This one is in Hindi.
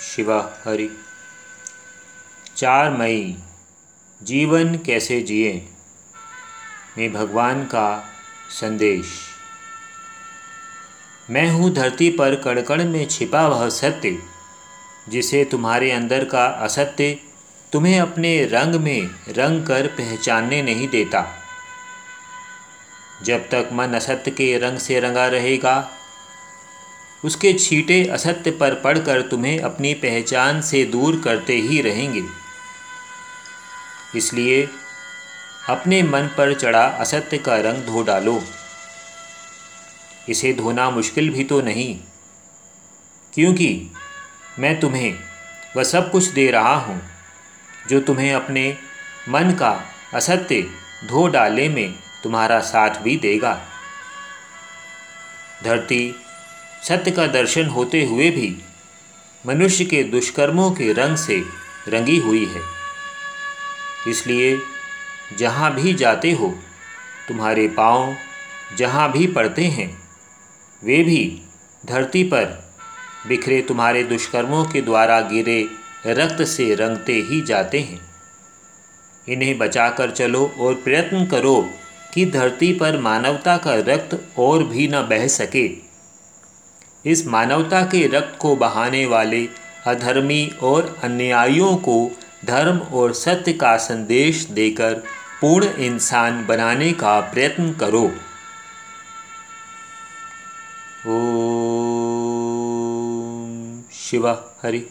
शिवा हरि। चार मई, जीवन कैसे जिए? में भगवान का संदेश। मैं हूँ धरती पर कड़कड़ में छिपा वह सत्य, जिसे तुम्हारे अंदर का असत्य तुम्हें अपने रंग में रंग कर पहचानने नहीं देता। जब तक मन असत्य के रंग से रंगा रहेगा, उसके छींटे असत्य पर पड़कर तुम्हें अपनी पहचान से दूर करते ही रहेंगे। इसलिए अपने मन पर चढ़ा असत्य का रंग धो डालो। इसे धोना मुश्किल भी तो नहीं, क्योंकि मैं तुम्हें वह सब कुछ दे रहा हूँ, जो तुम्हें अपने मन का असत्य धो डाले में तुम्हारा साथ भी देगा। धरती सत्य का दर्शन होते हुए भी मनुष्य के दुष्कर्मों के रंग से रंगी हुई है। इसलिए जहाँ भी जाते हो, तुम्हारे पाँव जहाँ भी पड़ते हैं, वे भी धरती पर बिखरे तुम्हारे दुष्कर्मों के द्वारा गिरे रक्त से रंगते ही जाते हैं। इन्हें बचाकर चलो और प्रयत्न करो कि धरती पर मानवता का रक्त और भी न बह सके। इस मानवता के रक्त को बहाने वाले अधर्मी और अन्यायियों को धर्म और सत्य का संदेश देकर पूर्ण इंसान बनाने का प्रयत्न करो। ओ शिवा। हरि।